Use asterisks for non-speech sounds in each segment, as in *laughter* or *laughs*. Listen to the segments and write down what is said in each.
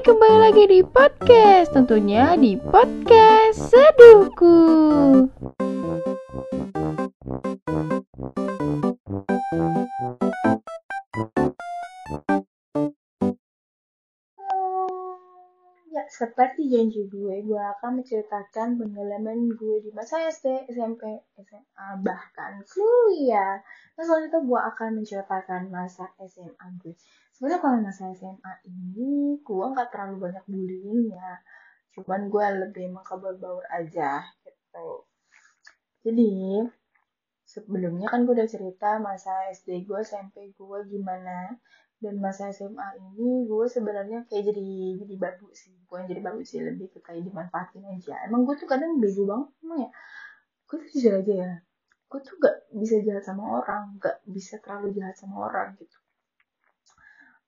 Hai, kembali lagi di podcast, tentunya di podcast Seduhku. Ya, seperti janji gue, gue akan menceritakan pengalaman gue di masa SD, SMP, SMA, bahkan kuliah. Nah, selanjutnya gue akan menceritakan masa SMA gue. Sebenarnya kalau masa SMA ini, gue nggak terlalu banyak bullying ya. Cuman gue lebih mengkabar baur aja, gitu. Jadi, sebelumnya kan gue udah cerita masa SD gue, SMP gue gimana. Dan masa SMA ini gue sebenarnya kayak jadi jadi babu sih. Gue yang jadi babu sih lebih ke kayak dimanfaatin aja. Emang gue tuh kadang bego banget emang ya. Gue tuh jujur aja ya gue tuh gak bisa jahat sama orang gak bisa terlalu jahat sama orang gitu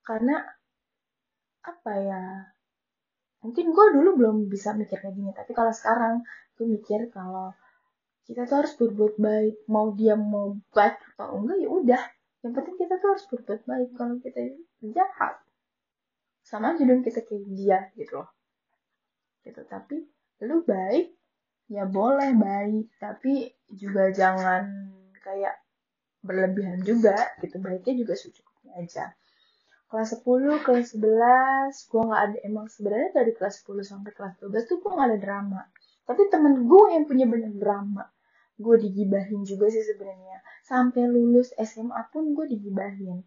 karena apa ya mungkin gue dulu belum bisa mikir kayak gini tapi kalau sekarang gue mikir kalau kita tuh harus berbuat baik mau dia mau baik atau enggak ya udah. Yang penting kita tuh harus berbuat baik kalau kita jahat sama aja dong kita kayak dia gitu loh. Gitu tapi lu baik ya boleh baik tapi juga jangan kayak berlebihan juga gitu. Baiknya juga secukupnya aja kelas 10 kelas 11 gue nggak ada emang sebenarnya dari kelas 10 sampai kelas 12 tuh gue nggak ada drama. Tapi temen gue yang punya banyak drama gue digibahin juga sih sebenarnya. Sampai lulus SMA pun gue digibahin.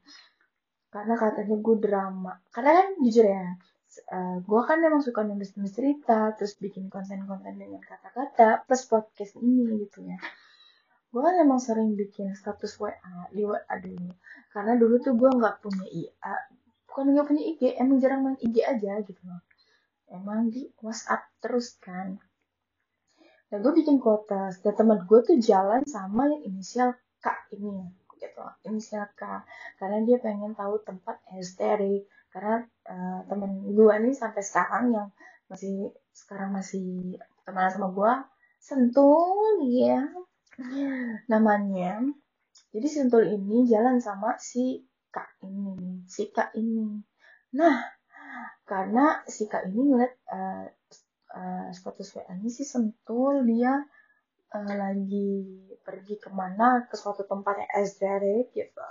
Karena katanya gue drama. Karena kan jujur ya uh, gue kan memang suka nulis nulis cerita terus bikin konten-konten dengan kata-kata plus podcast ini gitu ya. Gue kan emang sering bikin status WA di WA dulu. Karena dulu tuh gue nggak punya IA bukan nggak punya IG emang jarang main IG aja gitu loh. Emang di WhatsApp terus kan. Dan gue bikin kotas dan teman gue tuh jalan sama yang inisial K ini gitu inisial K karena dia pengen tahu tempat esterik karena uh, temen gue nih sampai sekarang yang masih sekarang masih teman sama gue sentul ya namanya. Jadi sentul ini jalan sama si K ini si K ini nah karena si K ini ngeliat uh, uh, status WA ini sih sentul dia uh, lagi pergi ke mana ke suatu tempat yang esoterik gitu.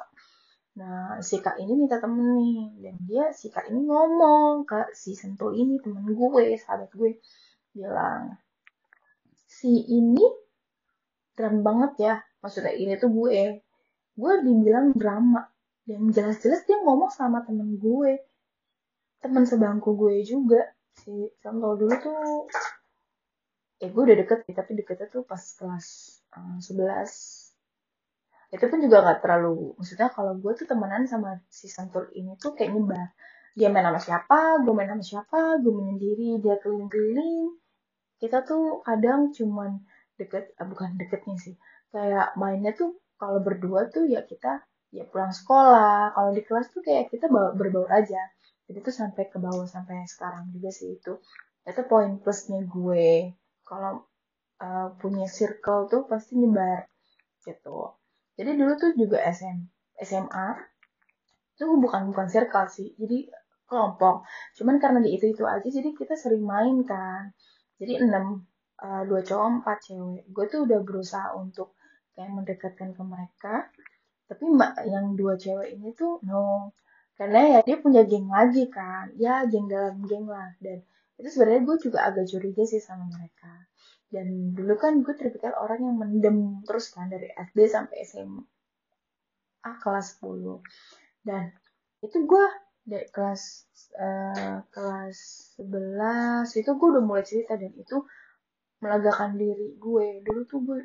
Nah, si Kak ini minta temen nih. Dan dia, si Kak ini ngomong ke si Sentul ini, temen gue, sahabat gue. Bilang, si ini keren banget ya. Maksudnya ini tuh gue. Gue dibilang drama. Dan jelas-jelas dia ngomong sama temen gue. Temen sebangku gue juga. Si Sentul dulu tuh ya gue udah deket tapi deketnya tuh pas kelas um, 11 itu pun juga gak terlalu maksudnya kalau gue tuh temenan sama si Santur ini tuh kayak nyebar dia main sama siapa gue main sama siapa gue menyendiri dia keliling-keliling kita tuh kadang cuman deket eh, bukan deketnya sih kayak mainnya tuh kalau berdua tuh ya kita ya pulang sekolah kalau di kelas tuh kayak kita berbaur aja jadi tuh sampai ke bawah sampai sekarang juga sih itu itu poin plusnya gue kalau uh, punya circle tuh pasti nyebar gitu. Jadi dulu tuh juga SM, SMA itu bukan bukan circle sih, jadi kelompok. Cuman karena di itu itu aja, jadi kita sering main kan. Jadi enam uh, dua cowok empat cewek. Gue tuh udah berusaha untuk kayak mendekatkan ke mereka. Tapi mbak yang dua cewek ini tuh no, karena ya dia punya geng lagi kan, ya geng dalam geng lah. Dan itu sebenarnya gue juga agak curiga sih sama mereka. Dan dulu kan gue terpikir orang yang mendem terus kan dari SD sampai SMA kelas 10 dan itu gue dari kelas uh, kelas 11 itu gue udah mulai cerita. Dan itu melegakan diri gue. Dulu tuh gue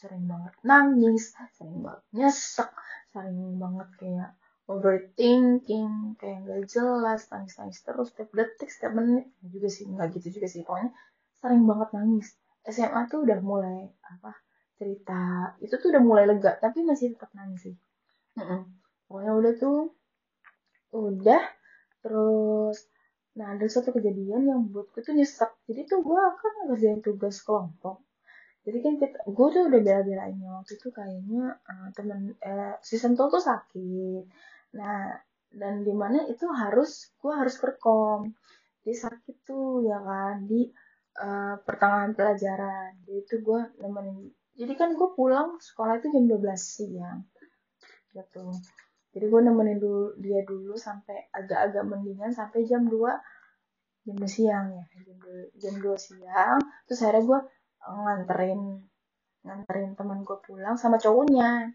sering banget nangis sering banget nyesek sering banget kayak overthinking kayak gak jelas nangis nangis terus setiap detik setiap menit. Ya juga sih nggak gitu juga sih. Pokoknya sering banget nangis. SMA tuh udah mulai apa cerita itu tuh udah mulai lega tapi masih tetap nangis sih. Mm -mm. pokoknya udah tuh udah terus nah ada satu kejadian yang buatku tuh nyesek. Jadi tuh gue akan ngerjain tugas kelompok jadi kan kita gue tuh udah bela-belainnya waktu itu kayaknya uh, temen uh, si Sentul tuh sakit. Nah, dan di mana itu harus gue harus perkom. dia sakit tuh ya kan di uh, pertengahan pelajaran. Jadi itu gue nemenin jadi kan gue pulang sekolah itu jam 12 siang gitu. Jadi gue nemenin dulu dia dulu sampai agak-agak mendingan sampai jam 2 jam 2 siang ya jam 2, jam 2 siang. Terus akhirnya gue nganterin nganterin teman gue pulang sama cowoknya.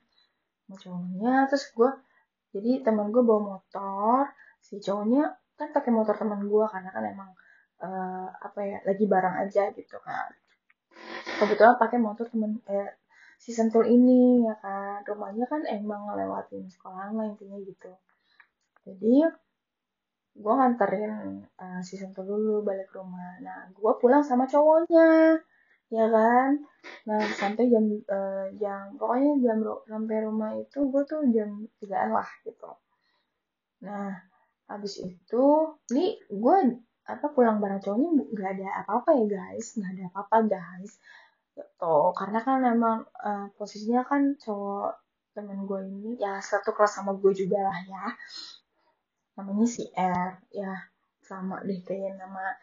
Sama cowoknya terus gue jadi teman gue bawa motor si cowoknya kan pakai motor teman gue karena kan emang uh, apa ya lagi barang aja gitu kan. Kebetulan pakai motor temen eh, si Sentul ini ya kan. Rumahnya kan emang ngelewatin sekolah lah intinya gitu. Jadi gue nganterin uh, si Sentul dulu balik rumah. Nah gue pulang sama cowoknya ya kan? Nah sampai jam uh, jam pokoknya jam sampai rumah itu gue tuh jam tigaan lah gitu. Nah habis itu nih gue apa pulang bareng cowoknya nggak ada apa-apa ya guys. Nggak ada apa-apa guys. Gitu. Karena kan emang uh, posisinya kan cowok temen gue ini ya satu kelas sama gue juga lah ya. Namanya si R ya. Sama deh kayak nama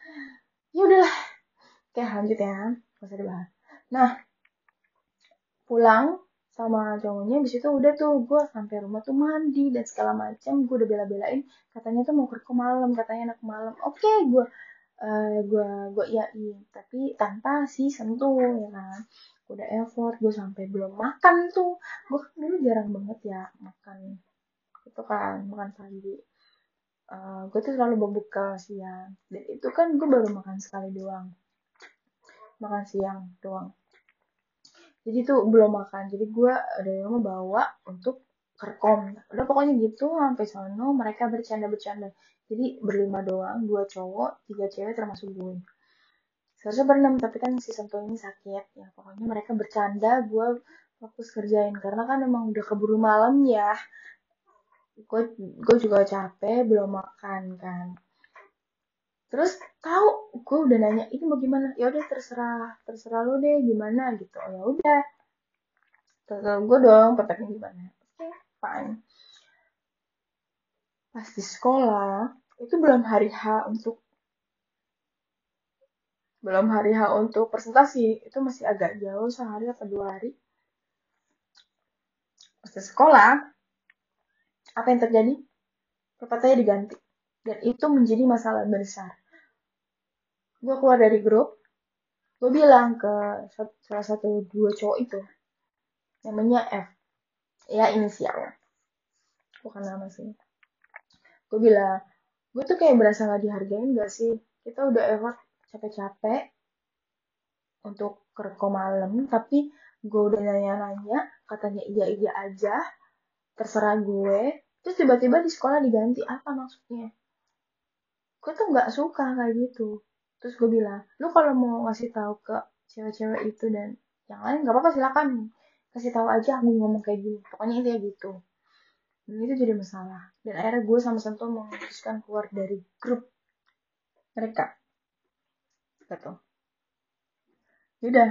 ya udahlah. Kayak lanjut ya usah dibahas. Nah pulang sama cowoknya di situ udah tuh gue sampai rumah tuh mandi dan segala macam gue udah bela-belain. Katanya tuh mau ke malam katanya anak malam. Oke okay, gue uh, gue gue iyain. Tapi tanpa si sentuh ya kan. Udah effort gue sampai belum makan tuh. Gue kan dulu jarang banget ya makan itu kan makan pagi uh, gue tuh selalu berbuka siang. Dan itu kan gue baru makan sekali doang makan siang doang. Jadi tuh belum makan. Jadi gue dari rumah bawa untuk kerkom udah pokoknya gitu sampai sono mereka bercanda bercanda jadi berlima doang dua cowok tiga cewek termasuk gue seharusnya berenam tapi kan si sentuh ini sakit. Ya pokoknya mereka bercanda gue fokus kerjain. Karena kan emang udah keburu malam ya. Gue gue juga capek belum makan kan terus tahu gue udah nanya ini mau gimana? Ya udah terserah terserah lo deh gimana? Gitu. Oh, ya udah. Terserah gue dong pepetnya gimana? Oke okay, fine. Pas di sekolah itu belum hari H untuk belum hari H untuk presentasi. Itu masih agak jauh sehari atau dua hari. Pas di sekolah apa yang terjadi? Pepatnya diganti. Dan itu menjadi masalah besar gue keluar dari grup gue bilang ke salah satu dua cowok itu namanya F. Ya inisialnya bukan nama sih gue bilang gue tuh kayak berasa gak dihargain gak sih? Kita udah effort capek-capek untuk kerko malam tapi gue udah nanya-nanya katanya iya iya aja terserah gue. Terus tiba-tiba di sekolah diganti apa maksudnya? Gue tuh nggak suka kayak gitu terus gue bilang lu kalau mau ngasih tahu ke cewek-cewek itu dan yang lain nggak apa-apa silakan. Kasih tahu aja aku ngomong kayak gini. Pokoknya intinya gitu. Dan itu jadi masalah. Dan akhirnya gue sama Santo memutuskan keluar dari grup mereka. Gitu. Udah.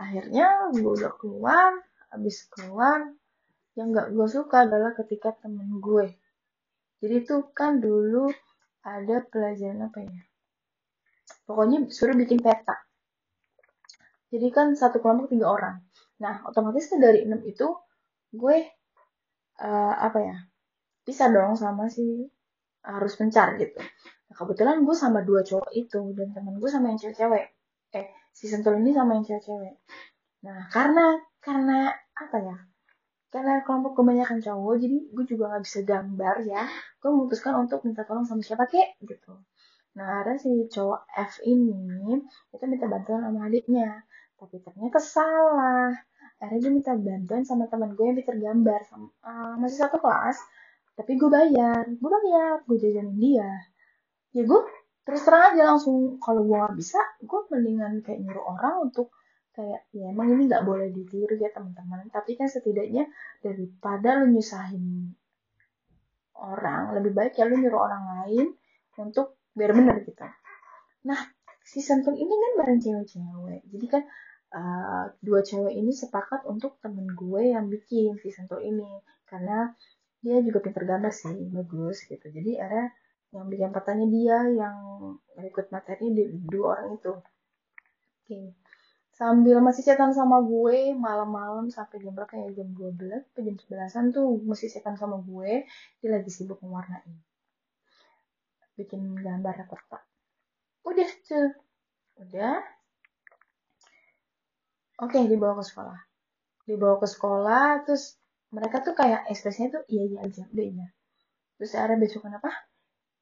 Akhirnya gue udah keluar habis keluar yang nggak gue suka adalah ketika temen gue. Jadi itu kan dulu ada pelajaran apa ya pokoknya suruh bikin peta. Jadi kan satu kelompok tiga orang. Nah otomatis kan dari enam itu gue uh, apa ya bisa dong sama si harus mencar gitu. Nah, kebetulan gue sama dua cowok itu dan teman gue sama yang cewek-cewek. Eh si sentul ini sama yang cewek-cewek. Nah karena karena apa ya karena kelompok kebanyakan cowok jadi gue juga nggak bisa gambar ya. Gue memutuskan untuk minta tolong sama siapa kek gitu Nah, ada si cowok F ini, itu minta bantuan sama adiknya. Tapi ternyata salah. Akhirnya dia minta bantuan sama teman gue yang pinter gambar. Sama, uh, masih satu kelas, tapi gue bayar. Gue bayar, gue jajanin dia. Ya gue terus terang aja langsung, kalau gue gak bisa, gue mendingan kayak nyuruh orang untuk kayak ya emang ini nggak boleh ditiru ya teman-teman tapi kan setidaknya daripada lu nyusahin orang lebih baik ya lu nyuruh orang lain untuk biar bener gitu nah si sentul ini kan bareng cewek-cewek. Jadi kan uh, dua cewek ini sepakat untuk temen gue yang bikin si sentul ini. Karena dia juga pinter gambar sih bagus gitu. Jadi ada yang bikin petanya dia yang ikut materi di dua orang itu. Oke. Sambil masih chatan sama gue malam-malam sampai jam berapa ya? Jam 12 atau jam 11an tuh masih chatan sama gue. Dia lagi sibuk mewarnai bikin gambar kotak udah tuh. Udah. Oke dibawa ke sekolah. Dibawa ke sekolah terus mereka tuh kayak ekspresinya tuh iya iya aja udah iya. Terus ada besokan apa?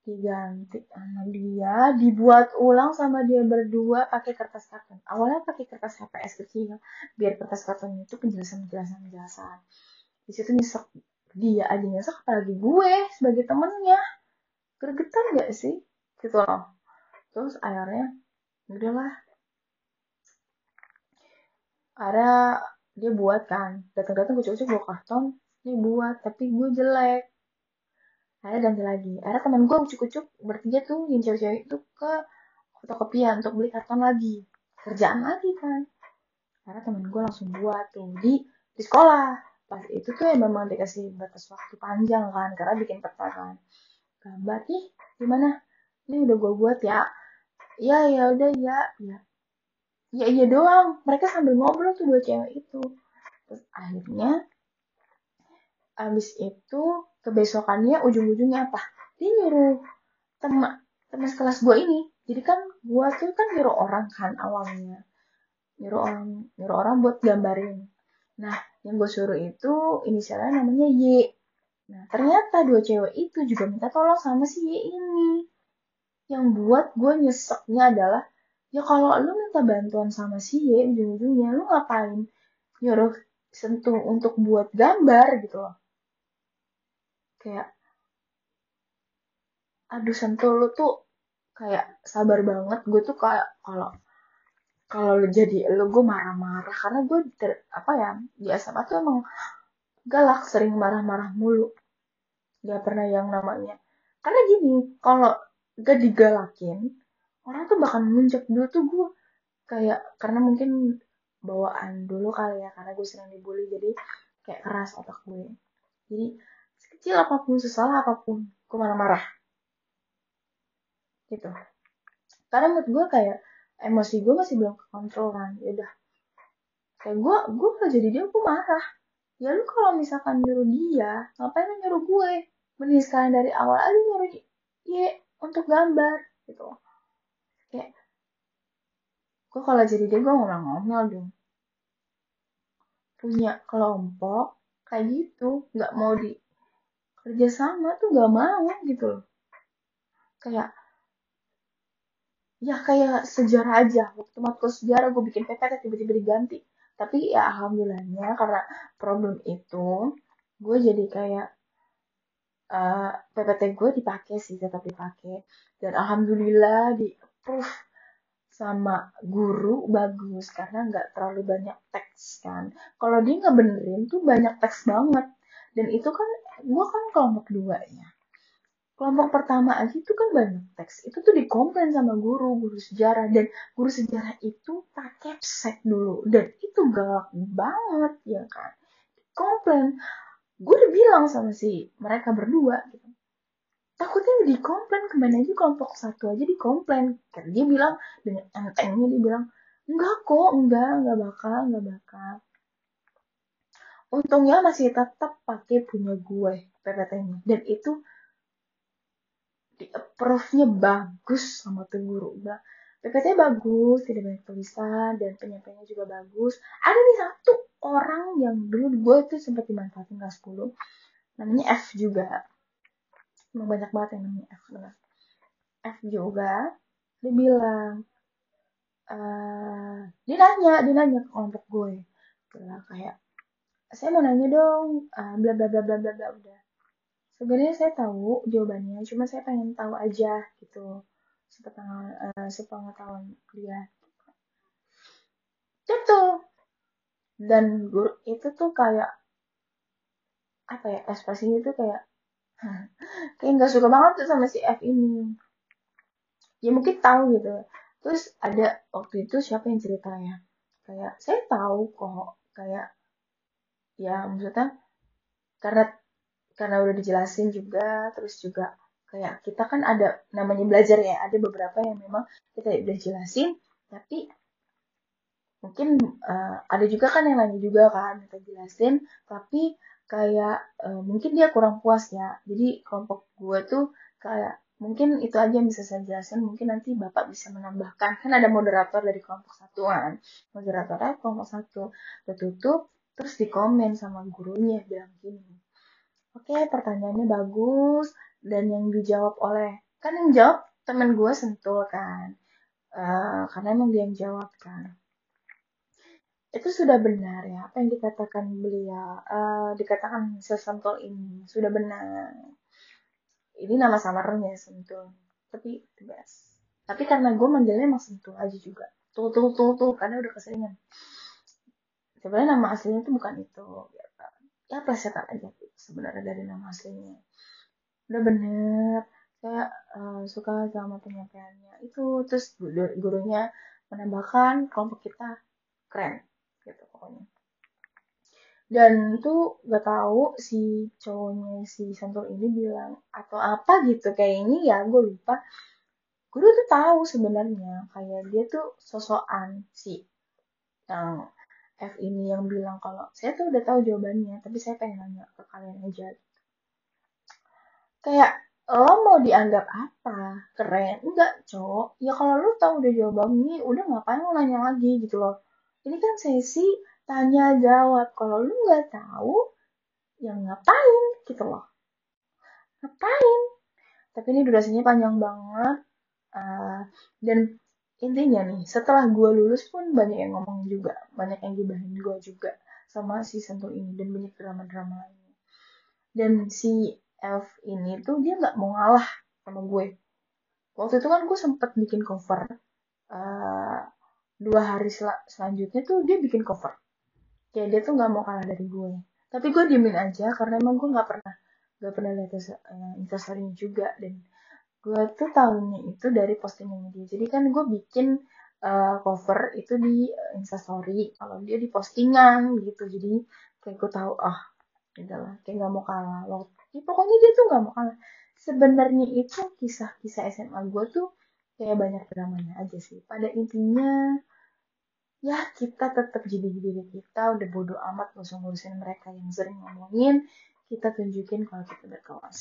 Diganti sama dia dibuat ulang sama dia berdua pakai kertas karton awalnya pakai kertas HPS kecil biar kertas kartonnya itu penjelasan penjelasan penjelasan di situ nyesek dia aja nyesek apalagi gue sebagai temennya gergetan gak sih? Gitu loh. Terus akhirnya ya udahlah ada dia buat kan. Datang-datang gue coba bawa karton ini buat. Tapi gue jelek. Akhirnya ganti lagi. Akhirnya temen gue ucuk-ucuk bertiga tuh yang cewek-cewek itu ke fotokopian untuk beli karton lagi. Kerjaan lagi kan. Akhirnya temen gue langsung buat tuh di di sekolah. Pas itu tuh ya memang dikasih batas waktu panjang kan karena bikin peta kan gambar nih gimana? Ini udah gue buat ya. Ya ya udah ya. Ya ya iya doang. Mereka sambil ngobrol tuh dua cewek itu. Terus akhirnya abis itu kebesokannya ujung-ujungnya apa? Dia nyuruh teman teman kelas gue ini. Jadi kan gue tuh kan nyuruh orang kan awalnya. Nyuruh orang nyuruh orang buat gambarin. Nah yang gue suruh itu inisialnya namanya Y nah ternyata dua cewek itu juga minta tolong sama si Y ini. Yang buat gue nyeseknya adalah ya kalau lu minta bantuan sama si Y ujung-ujungnya lu ngapain nyuruh sentuh untuk buat gambar gitu loh. Kayak aduh sentuh lu tuh kayak sabar banget. Gue tuh kayak kalau kalau lu jadi lu gue marah-marah. Karena gue ter, apa ya di SMA tuh emang galak sering marah-marah mulu gak pernah yang namanya. Karena gini kalau gak digalakin orang tuh bakal muncul dulu tuh gue kayak karena mungkin bawaan dulu kali ya karena gue sering dibully jadi kayak keras otak gue jadi sekecil apa pun sesalah apa pun gue marah-marah. Gitu. Karena menurut gue kayak emosi gue masih belum kekontrol kan. Ya udah. Kayak gue gue kalau jadi dia gue marah ya lu kalau misalkan nyuruh dia ngapain lu nyuruh gue? Mending sekalian dari awal aja nyuruh dia untuk gambar gitu. Kayak gue kalau jadi dia gue ngomong-ngomong dong. Punya kelompok kayak gitu nggak mau di kerjasama tuh nggak mau gitu kayak ya kayak sejarah aja. Waktu matkul sejarah gue bikin PPT tiba-tiba diganti tapi ya alhamdulillahnya karena problem itu gue jadi kayak uh, eh, PPT gue dipakai sih tetap dipakai dan alhamdulillah di approve sama guru bagus karena nggak terlalu banyak teks kan. Kalau dia nggak benerin tuh banyak teks banget. Dan itu kan gue kan kelompok dua ya kelompok pertama aja itu kan banyak teks. Itu tuh dikomplain sama guru guru sejarah. Dan guru sejarah itu pakai set dulu. Dan itu galak banget ya kan? Komplain gue udah bilang sama si mereka berdua gitu. Takutnya dikomplain ke mana aja kelompok satu aja dikomplain. Karena dia bilang dengan entengnya dia bilang enggak kok enggak enggak bakal enggak bakal. Untungnya masih tetap pakai punya gue PPT-nya dan itu di approve-nya bagus sama tuh guru PPT bagus tidak banyak tulisan dan penyampaiannya juga bagus. Ada nih satu orang yang dulu gue tuh sempat dimanfaatin kelas 10 namanya F juga. Emang banyak banget yang namanya F benar. F juga dia bilang uh, dia nanya dia nanya ke kelompok gue. Bilang kayak saya mau nanya dong uh, bla bla bla bla bla bla udah sebenarnya saya tahu jawabannya cuma saya pengen tahu aja gitu sepengetahuan uh, sepengetahuan dia. Itu. Dan guru itu tuh kayak apa ya ekspresinya tuh kayak *laughs* kayak nggak suka banget tuh sama si F ini. Ya mungkin tahu gitu. Terus ada waktu itu siapa yang ceritanya? Kayak saya tahu kok kayak ya maksudnya karena karena udah dijelasin juga terus juga kayak kita kan ada namanya belajar ya ada beberapa yang memang kita udah jelasin tapi mungkin uh, ada juga kan yang nanya juga kan kita jelasin tapi kayak uh, mungkin dia kurang puas ya. Jadi kelompok gue tuh kayak mungkin itu aja yang bisa saya jelaskan mungkin nanti bapak bisa menambahkan. Kan ada moderator dari kelompok satu kan. Moderatornya kelompok satu. Tertutup terus dikomen sama gurunya bilang gini oke pertanyaannya bagus dan yang dijawab oleh kan yang jawab teman gue sentul kan? Uh, karena emang dia yang jawab kan. Itu sudah benar ya apa yang dikatakan beliau uh, dikatakan sesentul ini sudah benar. Ini nama samarnya sentul tapi bebas tapi karena gue manggilnya emang sentul aja juga. Tuh tuh tuh tuh karena udah keseringan. Sebenarnya nama aslinya itu bukan itu ya, ya plesetan aja sebenarnya dari nama aslinya. Udah bener. Saya uh, suka sama penyampaiannya. Itu terus gurunya menambahkan kelompok kita keren gitu pokoknya. Dan tuh gak tahu si cowoknya si Santur ini bilang atau apa gitu. Kayak ini ya gue lupa. Gue tuh tahu sebenarnya kayak dia tuh sosokan si yang F ini yang bilang kalau saya tuh udah tahu jawabannya tapi saya pengen nanya ke kalian aja. Kayak lo mau dianggap apa? Keren? Enggak cowok. Ya kalau lo tahu udah jawabannya udah ngapain lo nanya lagi? Gitu loh. Ini kan sesi tanya jawab. Kalau lu nggak tahu ya ngapain? Gitu loh. Ngapain? Tapi ini durasinya panjang banget. Uh, dan intinya nih setelah gue lulus pun banyak yang ngomong juga banyak yang gibahin gue juga sama si Sentul ini dan banyak drama-drama lainnya. Dan si F ini tuh dia nggak mau ngalah sama gue. Waktu itu kan gue sempet bikin cover uh, dua hari sel selanjutnya tuh dia bikin cover. Kayak dia tuh nggak mau kalah dari gue tapi gue diemin aja karena emang gue nggak pernah nggak pernah lihat uh, instastorynya juga dan gue tuh tahunya itu dari postingannya dia jadi kan gue bikin uh, cover itu di uh, instastory. Kalau dia di postingan gitu. Jadi kayak gue tahu ah oh, lah. Kayak nggak mau kalah. Loh ya, pokoknya dia tuh nggak mau kalah. Sebenarnya itu kisah-kisah SMA gue tuh kayak banyak dramanya aja sih. Pada intinya ya kita tetap jadi diri kita. Udah bodo amat gak usah ngurusin mereka yang sering ngomongin. Kita tunjukin kalau kita udah kelas